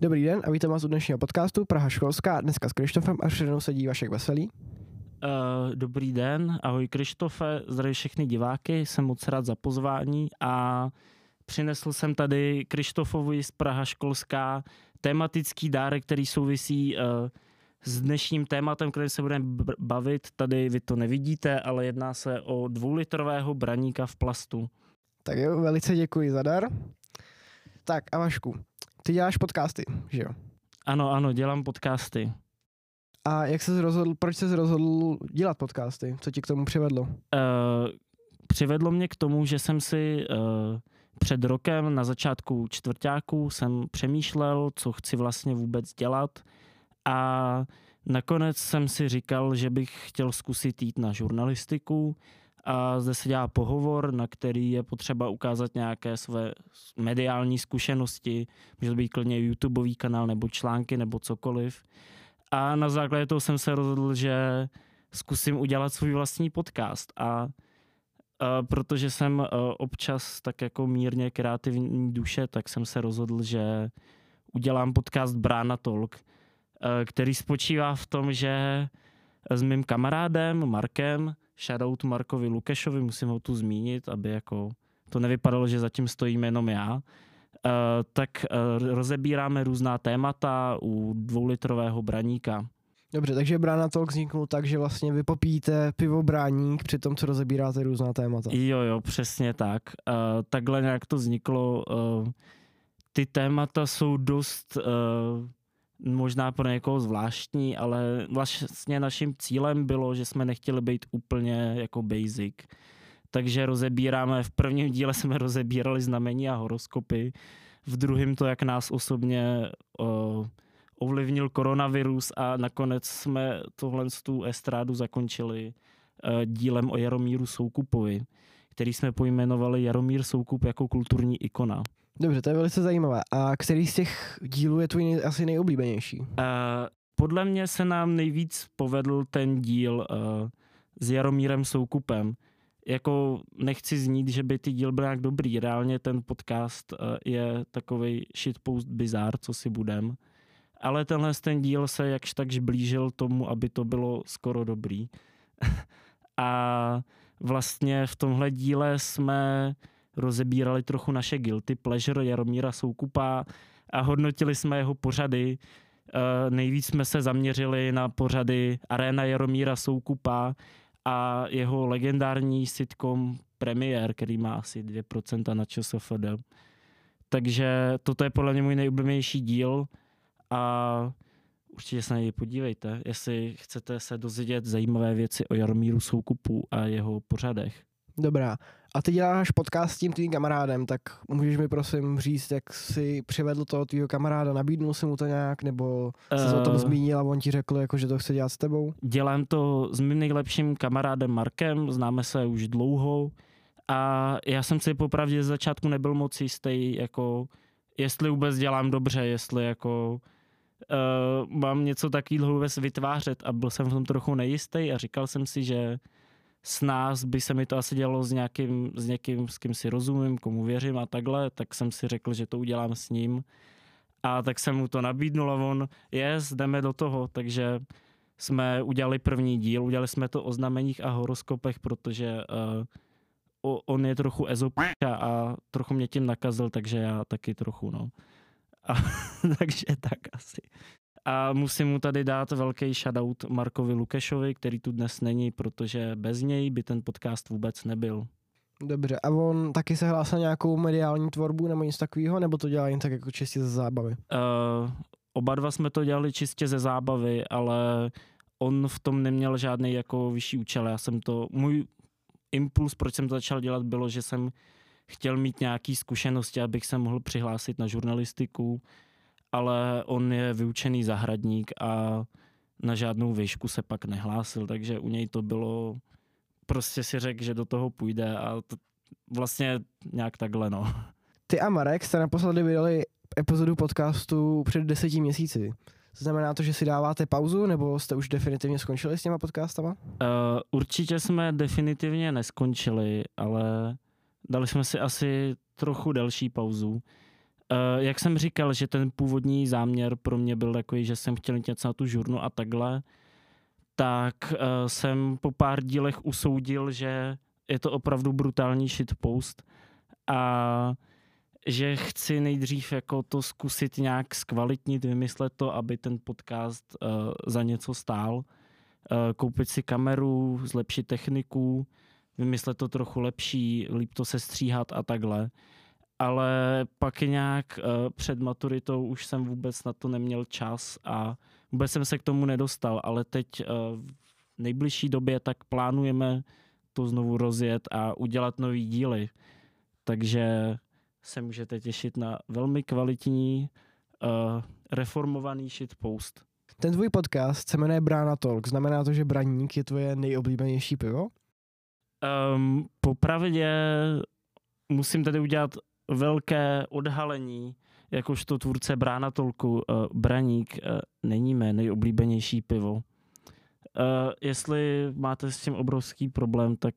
Dobrý den a vítám vás u dnešního podcastu Praha školská, dneska s Krištofem a mnou sedí Vašek Veselý. Uh, dobrý den, ahoj Krištofe, zdraví všechny diváky, jsem moc rád za pozvání a přinesl jsem tady Krištofovi z Praha školská tematický dárek, který souvisí uh, s dnešním tématem, kterým se budeme bavit. Tady vy to nevidíte, ale jedná se o dvoulitrového braníka v plastu. Tak jo, velice děkuji za dar. Tak a Vašku, ty děláš podcasty, že jo? Ano, ano, dělám podcasty. A jak jsi rozhodl, proč jsi rozhodl dělat podcasty? Co ti k tomu přivedlo? Uh, přivedlo mě k tomu, že jsem si uh, před rokem na začátku čtvrtáku jsem přemýšlel, co chci vlastně vůbec dělat a nakonec jsem si říkal, že bych chtěl zkusit jít na žurnalistiku a zde se dělá pohovor, na který je potřeba ukázat nějaké své mediální zkušenosti, může to být klidně YouTubeový kanál nebo články nebo cokoliv. A na základě toho jsem se rozhodl, že zkusím udělat svůj vlastní podcast a, a protože jsem a, občas tak jako mírně kreativní duše, tak jsem se rozhodl, že udělám podcast Brána Talk, a, který spočívá v tom, že s mým kamarádem Markem shoutout Markovi Lukešovi, musím ho tu zmínit, aby jako to nevypadalo, že zatím stojím jenom já, uh, tak uh, rozebíráme různá témata u dvoulitrového braníka. Dobře, takže Brána Talk vzniknul tak, že vlastně vy popíjíte pivo bráník při tom, co rozebíráte různá témata. Jo, jo, přesně tak. Uh, takhle nějak to vzniklo. Uh, ty témata jsou dost uh, možná pro někoho zvláštní, ale vlastně naším cílem bylo, že jsme nechtěli být úplně jako basic. Takže rozebíráme, v prvním díle jsme rozebírali znamení a horoskopy, v druhém to, jak nás osobně uh, ovlivnil koronavirus a nakonec jsme tohle tu estrádu zakončili uh, dílem o Jaromíru Soukupovi, který jsme pojmenovali Jaromír Soukup jako kulturní ikona. Dobře, to je velice zajímavé. A který z těch dílů je tvůj nej, asi nejoblíbenější? Uh, podle mě se nám nejvíc povedl ten díl uh, s Jaromírem Soukupem. Jako nechci znít, že by ty díl byl nějak dobrý. Reálně ten podcast uh, je takový shitpost bizár, co si budem. Ale tenhle ten díl se jakž takž blížil tomu, aby to bylo skoro dobrý. a vlastně v tomhle díle jsme rozebírali trochu naše guilty pleasure Jaromíra Soukupa a hodnotili jsme jeho pořady. Eh, nejvíc jsme se zaměřili na pořady Arena Jaromíra Soukupa a jeho legendární sitcom Premiér, který má asi 2% na ČSFD. Takže toto je podle mě můj nejoblíbenější díl a určitě se na něj podívejte, jestli chcete se dozvědět zajímavé věci o Jaromíru Soukupu a jeho pořadech. Dobrá. A ty děláš podcast s tím tvým kamarádem, tak můžeš mi prosím říct, jak jsi přivedl toho tvýho kamaráda, nabídnul si mu to nějak, nebo jsi uh, o tom eh. zmínil a on ti řekl, jako, že to chce dělat s tebou? Dělám to s mým nejlepším kamarádem Markem, známe se už dlouho a já jsem si popravdě z začátku nebyl moc jistý, jako jestli vůbec dělám dobře, jestli jako uh, mám něco takového vůbec vytvářet a byl jsem v tom trochu nejistý a říkal jsem si, že s nás by se mi to asi dělalo s, nějakým, s někým, s kým si rozumím, komu věřím a takhle, tak jsem si řekl, že to udělám s ním. A tak jsem mu to nabídnul a on, yes, jdeme do toho, takže jsme udělali první díl, udělali jsme to o znameních a horoskopech, protože uh, on je trochu ezopíka a trochu mě tím nakazil, takže já taky trochu, no. A, takže tak asi. A musím mu tady dát velký shoutout Markovi Lukešovi, který tu dnes není, protože bez něj by ten podcast vůbec nebyl. Dobře, a on taky se hlásil nějakou mediální tvorbu nebo něco takového, nebo to dělá jen tak jako čistě ze zábavy? Uh, oba dva jsme to dělali čistě ze zábavy, ale on v tom neměl žádný jako vyšší účel. Já jsem to, můj impuls, proč jsem to začal dělat, bylo, že jsem chtěl mít nějaký zkušenosti, abych se mohl přihlásit na žurnalistiku, ale on je vyučený zahradník a na žádnou výšku se pak nehlásil, takže u něj to bylo, prostě si řekl, že do toho půjde a to vlastně nějak takhle, no. Ty a Marek jste naposledy vydali epizodu podcastu před deseti měsíci. Znamená to, že si dáváte pauzu, nebo jste už definitivně skončili s těma podcastama? Uh, určitě jsme definitivně neskončili, ale dali jsme si asi trochu delší pauzu jak jsem říkal, že ten původní záměr pro mě byl takový, že jsem chtěl něco na tu žurnu a takhle, tak uh, jsem po pár dílech usoudil, že je to opravdu brutální shitpost a že chci nejdřív jako to zkusit nějak zkvalitnit, vymyslet to, aby ten podcast uh, za něco stál. Uh, koupit si kameru, zlepšit techniku, vymyslet to trochu lepší, líp to se stříhat a takhle. Ale pak nějak uh, před maturitou už jsem vůbec na to neměl čas a vůbec jsem se k tomu nedostal, ale teď uh, v nejbližší době tak plánujeme to znovu rozjet a udělat nový díly. Takže se můžete těšit na velmi kvalitní uh, reformovaný shitpost. Ten tvůj podcast se jmenuje Brána Talk. Znamená to, že Braník je tvoje nejoblíbenější pivo? Um, popravdě musím tady udělat velké odhalení, jakožto tvůrce Brána Tolku. Uh, Braník uh, není mé nejoblíbenější pivo. Uh, jestli máte s tím obrovský problém, tak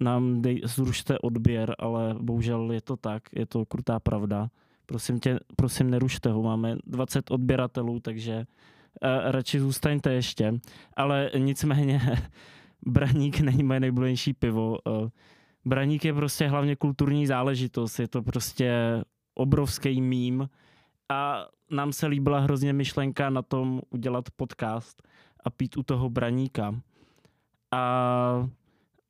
nám dej, zrušte odběr, ale bohužel je to tak, je to krutá pravda. Prosím tě, prosím nerušte ho, máme 20 odběratelů, takže uh, radši zůstaňte ještě. Ale nicméně Braník není moje nejbližší pivo. Uh, Braník je prostě hlavně kulturní záležitost, je to prostě obrovský mím a nám se líbila hrozně myšlenka na tom udělat podcast a pít u toho Braníka. A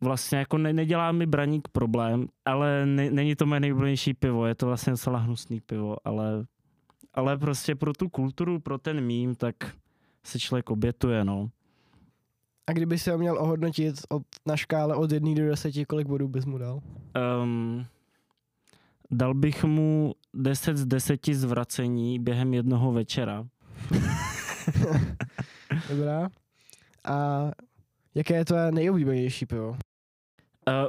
vlastně jako ne, nedělá mi braník problém, ale ne, není to moje nejbližší pivo, je to vlastně docela hnusný pivo, ale, ale prostě pro tu kulturu, pro ten mím, tak se člověk obětuje, no. A kdyby se ho měl ohodnotit od, na škále od 1 do 10, kolik bodů bys mu dal? Um, dal bych mu 10 z 10 zvracení během jednoho večera. Dobrá. A jaké je tvoje nejoblíbenější pivo? Uh,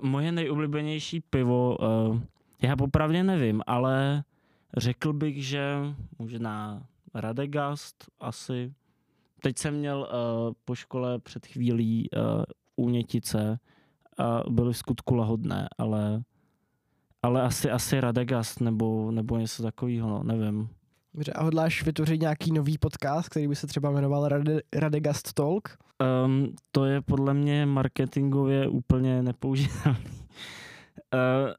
moje nejoblíbenější pivo, uh, já popravdě nevím, ale řekl bych, že možná Radegast asi. Teď jsem měl uh, po škole před chvílí uh, únětice a byly v skutku lahodné, ale, ale asi, asi Radegast nebo, nebo něco takového, no, nevím. Dobře, a hodláš vytvořit nějaký nový podcast, který by se třeba jmenoval Rade, Radegast Talk? Um, to je podle mě marketingově úplně nepoužitelný. uh,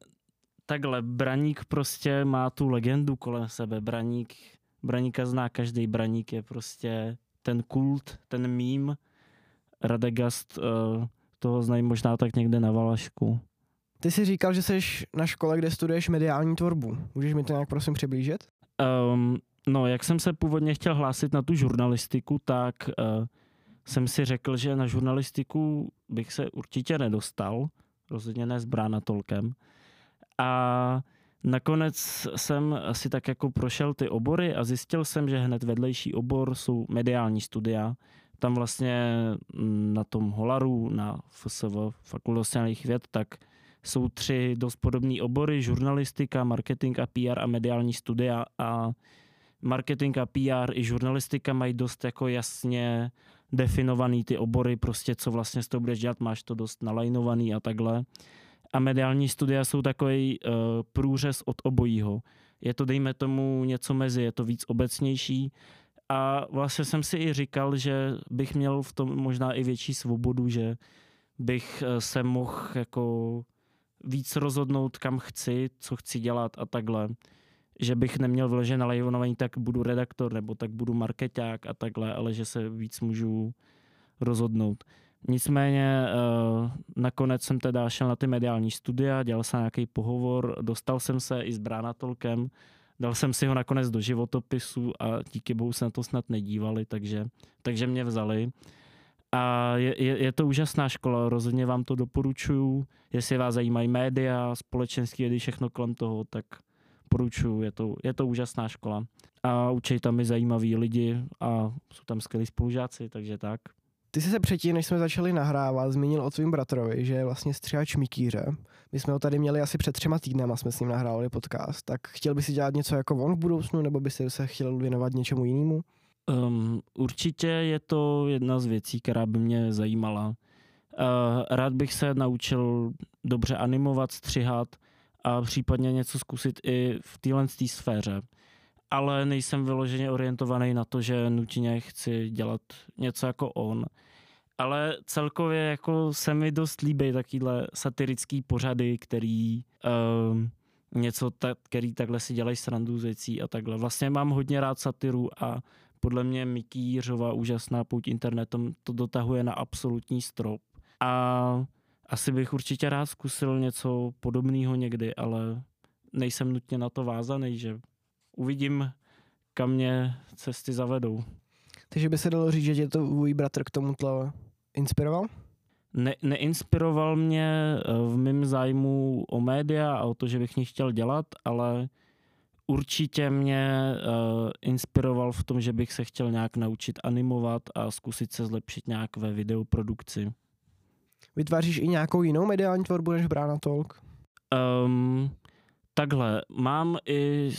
takhle, Braník prostě má tu legendu kolem sebe. Braník, Braníka zná každý. Braník je prostě ten kult, ten mím. Radegast, uh, toho znají možná tak někde na Valašku. Ty jsi říkal, že jsi na škole, kde studuješ mediální tvorbu. Můžeš mi to nějak prosím přiblížit? Um, no, jak jsem se původně chtěl hlásit na tu žurnalistiku, tak uh, jsem si řekl, že na žurnalistiku bych se určitě nedostal, rozhodně ne s tolkem. A nakonec jsem si tak jako prošel ty obory a zjistil jsem, že hned vedlejší obor jsou mediální studia. Tam vlastně mm, na tom Holaru, na FSV, Fakultě sociálních věd, tak jsou tři dost podobné obory, žurnalistika, marketing a PR a mediální studia a marketing a PR i žurnalistika mají dost jako jasně definovaný ty obory, prostě co vlastně s to budeš dělat, máš to dost nalajnovaný a takhle. A mediální studia jsou takový uh, průřez od obojího. Je to, dejme tomu, něco mezi, je to víc obecnější. A vlastně jsem si i říkal, že bych měl v tom možná i větší svobodu, že bych eh, se mohl jako víc rozhodnout, kam chci, co chci dělat a takhle že bych neměl vložen na liveování, tak budu redaktor nebo tak budu marketák a takhle, ale že se víc můžu rozhodnout. Nicméně uh, nakonec jsem teda šel na ty mediální studia, dělal jsem nějaký pohovor, dostal jsem se i s Bránatolkem, dal jsem si ho nakonec do životopisu a díky bohu se na to snad nedívali, takže, takže mě vzali. A je, je, je to úžasná škola, rozhodně vám to doporučuju. Jestli vás zajímají média, společenství, vědy, všechno kolem toho, tak doporučuju, je to, je to úžasná škola. A učí tam i zajímaví lidi a jsou tam skvělí spolužáci, takže tak. Ty jsi se předtím, než jsme začali nahrávat, zmínil o tvým bratrovi, že je vlastně střihač Mikýře. My jsme ho tady měli asi před třema týdnama, jsme s ním nahrávali podcast. Tak chtěl by si dělat něco jako on v budoucnu, nebo by si se chtěl věnovat něčemu jinému? Um, určitě je to jedna z věcí, která by mě zajímala. Uh, rád bych se naučil dobře animovat, střihat, a případně něco zkusit i v téhle sféře. Ale nejsem vyloženě orientovaný na to, že nutně chci dělat něco jako on. Ale celkově jako se mi dost líbí takovýhle satirický pořady, který um, něco, ta, který takhle si dělají srandu z věcí a takhle. Vlastně mám hodně rád satiru a podle mě Mickey Jířova úžasná pouť internetem to dotahuje na absolutní strop. A asi bych určitě rád zkusil něco podobného někdy, ale nejsem nutně na to vázaný, že uvidím, kam mě cesty zavedou. Takže by se dalo říct, že tě to tvůj bratr k tomu inspiroval? Ne, neinspiroval mě eh, v mém zájmu o média a o to, že bych mě chtěl dělat, ale určitě mě uh, inspiroval v tom, že bych se chtěl nějak naučit animovat a zkusit se zlepšit nějak ve videoprodukci. Vytváříš i nějakou jinou mediální tvorbu než Brána Talk? Um, takhle, mám i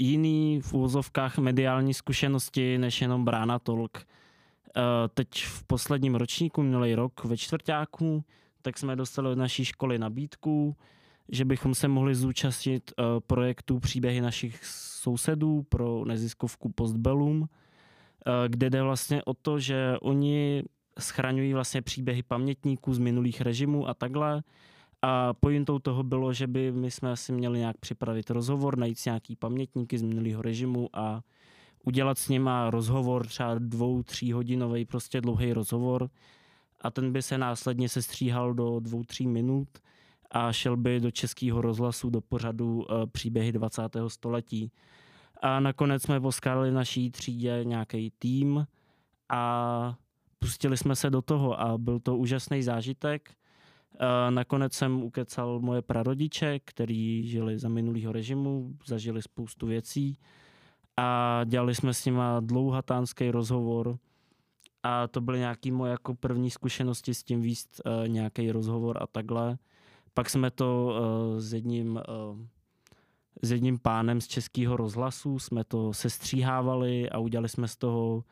jiný v úvozovkách mediální zkušenosti než jenom Brána Talk. Uh, teď v posledním ročníku, minulý rok ve čtvrtáku, tak jsme dostali od naší školy nabídku, že bychom se mohli zúčastnit uh, projektu Příběhy našich sousedů pro neziskovku Postbellum, uh, kde jde vlastně o to, že oni schraňují vlastně příběhy pamětníků z minulých režimů a takhle. A pointou toho bylo, že by my jsme asi měli nějak připravit rozhovor, najít si nějaký pamětníky z minulého režimu a udělat s nima rozhovor, třeba dvou, tří hodinový, prostě dlouhý rozhovor. A ten by se následně sestříhal do dvou, tří minut a šel by do českého rozhlasu do pořadu e, příběhy 20. století. A nakonec jsme poskádali naší třídě nějaký tým a pustili jsme se do toho a byl to úžasný zážitek. Nakonec jsem ukecal moje prarodiče, který žili za minulého režimu, zažili spoustu věcí a dělali jsme s nima dlouhatánský rozhovor a to byly nějaké moje jako první zkušenosti s tím výst uh, nějaký rozhovor a takhle. Pak jsme to uh, s jedním uh, s jedním pánem z českého rozhlasu, jsme to sestříhávali a udělali jsme z toho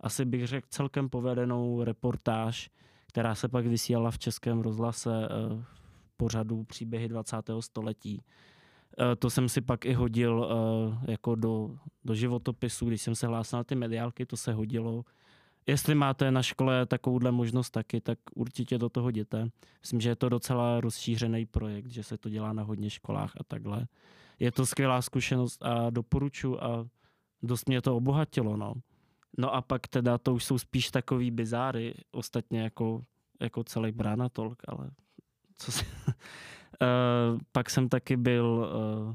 asi bych řekl celkem povedenou reportáž, která se pak vysílala v českém rozhlase v pořadu Příběhy 20. století. To jsem si pak i hodil jako do, do životopisu, když jsem se hlásil na ty mediálky, to se hodilo jestli máte na škole takovouhle možnost taky, tak určitě do toho jděte. Myslím, že je to docela rozšířený projekt, že se to dělá na hodně školách a takhle. Je to skvělá zkušenost a doporučuji a dost mě to obohatilo. No. No a pak teda to už jsou spíš takový bizáry, ostatně jako, jako celý Brána Talk, ale co si... uh, pak jsem taky byl uh,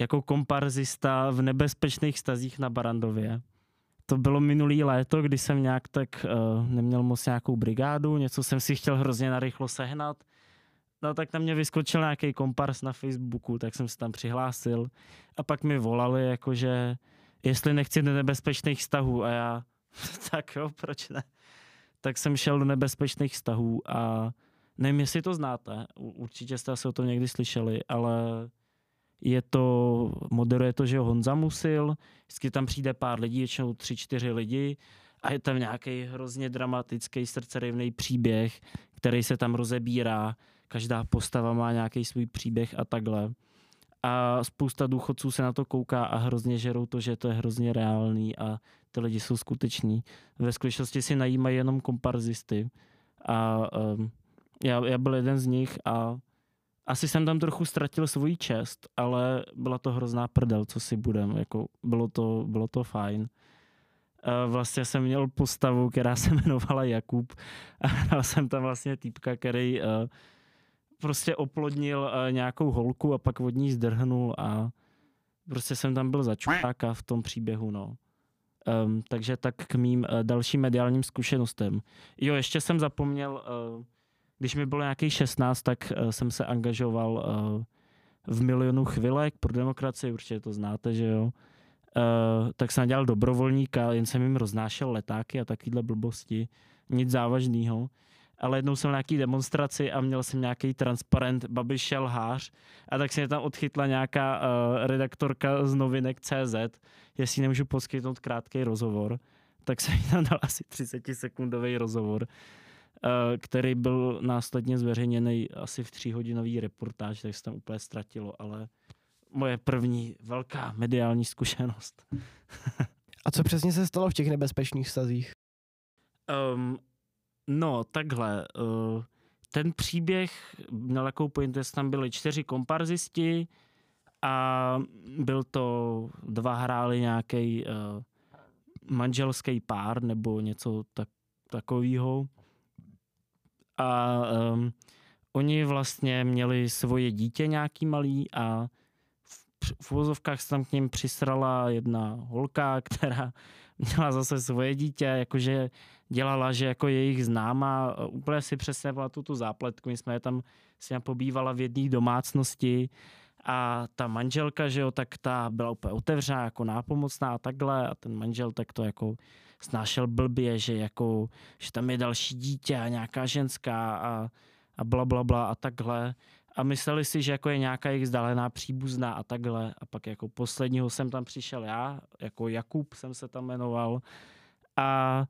jako komparzista v nebezpečných stazích na Barandově to bylo minulý léto, kdy jsem nějak tak uh, neměl moc nějakou brigádu, něco jsem si chtěl hrozně narychlo sehnat. No tak tam mě vyskočil nějaký kompars na Facebooku, tak jsem se tam přihlásil a pak mi volali, jakože jestli nechci do nebezpečných vztahů a já, tak jo, proč ne? Tak jsem šel do nebezpečných vztahů a nevím, jestli to znáte, určitě jste se o tom někdy slyšeli, ale je to, moderuje to, že Honza Musil, vždycky tam přijde pár lidí, většinou tři, čtyři lidi a je tam nějaký hrozně dramatický, srdcerivný příběh, který se tam rozebírá, každá postava má nějaký svůj příběh a takhle. A spousta důchodců se na to kouká a hrozně žerou to, že to je hrozně reálný a ty lidi jsou skuteční. Ve skutečnosti si najímají jenom komparzisty a um, já, já byl jeden z nich a asi jsem tam trochu ztratil svoji čest, ale byla to hrozná prdel, co si budem, jako bylo to, bylo to fajn. Vlastně jsem měl postavu, která se jmenovala Jakub a hrál jsem tam vlastně týpka, který prostě oplodnil nějakou holku a pak od ní zdrhnul a prostě jsem tam byl za v tom příběhu, no. Um, takže tak k mým uh, dalším mediálním zkušenostem. Jo, ještě jsem zapomněl uh, když mi bylo nějaký 16, tak uh, jsem se angažoval uh, v milionu chvilek pro demokracii, určitě to znáte, že jo. Uh, tak jsem dělal dobrovolníka, jen jsem jim roznášel letáky a takovýhle blbosti. Nic závažného. Ale jednou jsem na nějaký demonstraci a měl jsem nějaký transparent Babiš lhář a tak se mě tam odchytla nějaká uh, redaktorka z novinek CZ, jestli nemůžu poskytnout krátký rozhovor. Tak jsem jí tam dal asi 30 sekundový rozhovor který byl následně zveřejněný asi v tříhodinový reportáž, tak se tam úplně ztratilo, ale moje první velká mediální zkušenost. A co přesně se stalo v těch nebezpečných stazích? Um, no, takhle. Uh, ten příběh měl jakou pointu, tam byly čtyři komparzisti a byl to, dva hráli nějaký uh, manželský pár nebo něco tak, takového. A um, oni vlastně měli svoje dítě nějaký malý a v uvozovkách se tam k ním přisrala jedna holka, která měla zase svoje dítě, jakože dělala, že jako jejich známa, úplně si přesně tu, tu zápletku, my jsme je tam si pobývala v jedné domácnosti a ta manželka, že jo, tak ta byla úplně otevřená, jako nápomocná a takhle a ten manžel tak to jako snášel blbě, že jako, že tam je další dítě a nějaká ženská a, a bla, bla, bla a takhle a mysleli si, že jako je nějaká jejich vzdálená příbuzná a takhle. A pak jako posledního jsem tam přišel já, jako Jakub jsem se tam jmenoval a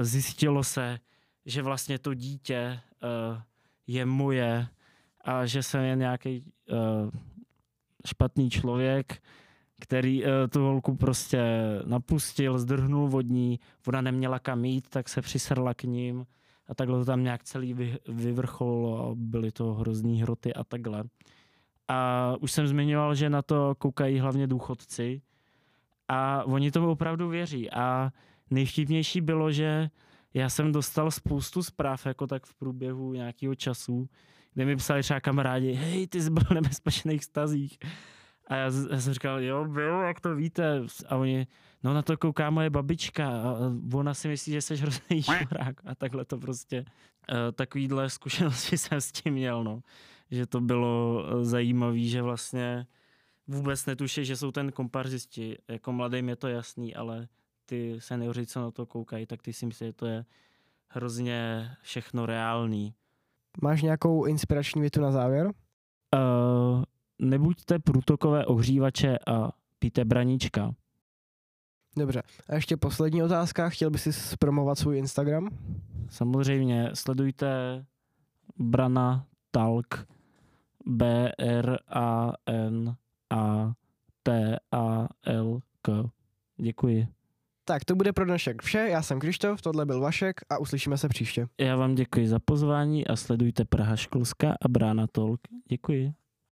zjistilo se, že vlastně to dítě uh, je moje a že jsem jen nějaký uh, špatný člověk, který uh, tu holku prostě napustil, zdrhnul vodní, ona neměla kam jít, tak se přisrla k ním a takhle to tam nějak celý vy, vyvrcholilo byly to hrozný hroty a takhle. A už jsem zmiňoval, že na to koukají hlavně důchodci a oni tomu opravdu věří a nejvtipnější bylo, že já jsem dostal spoustu zpráv jako tak v průběhu nějakého času, kde mi psali třeba kamarádi, hej, ty jsi byl v nebezpečných stazích. A já, já jsem říkal, jo, byl, jak to víte. A oni, no na to kouká moje babička a ona si myslí, že jsi hrozný šurák a takhle to prostě. Uh, takovýhle zkušenosti jsem s tím měl, no. Že to bylo uh, zajímavé, že vlastně vůbec netuší, že jsou ten komparzisti. Jako mladým je to jasný, ale ty seniori, co na to koukají, tak ty si myslí, že to je hrozně všechno reálný. Máš nějakou inspirační větu na závěr? Uh, nebuďte průtokové ohřívače a píte braníčka. Dobře. A ještě poslední otázka. Chtěl bys si zpromovat svůj Instagram? Samozřejmě. Sledujte Brana Talk B R A N A T A L K. Děkuji. Tak to bude pro dnešek vše. Já jsem Krištof, tohle byl Vašek a uslyšíme se příště. Já vám děkuji za pozvání a sledujte Praha Školská a Brána Talk. Děkuji.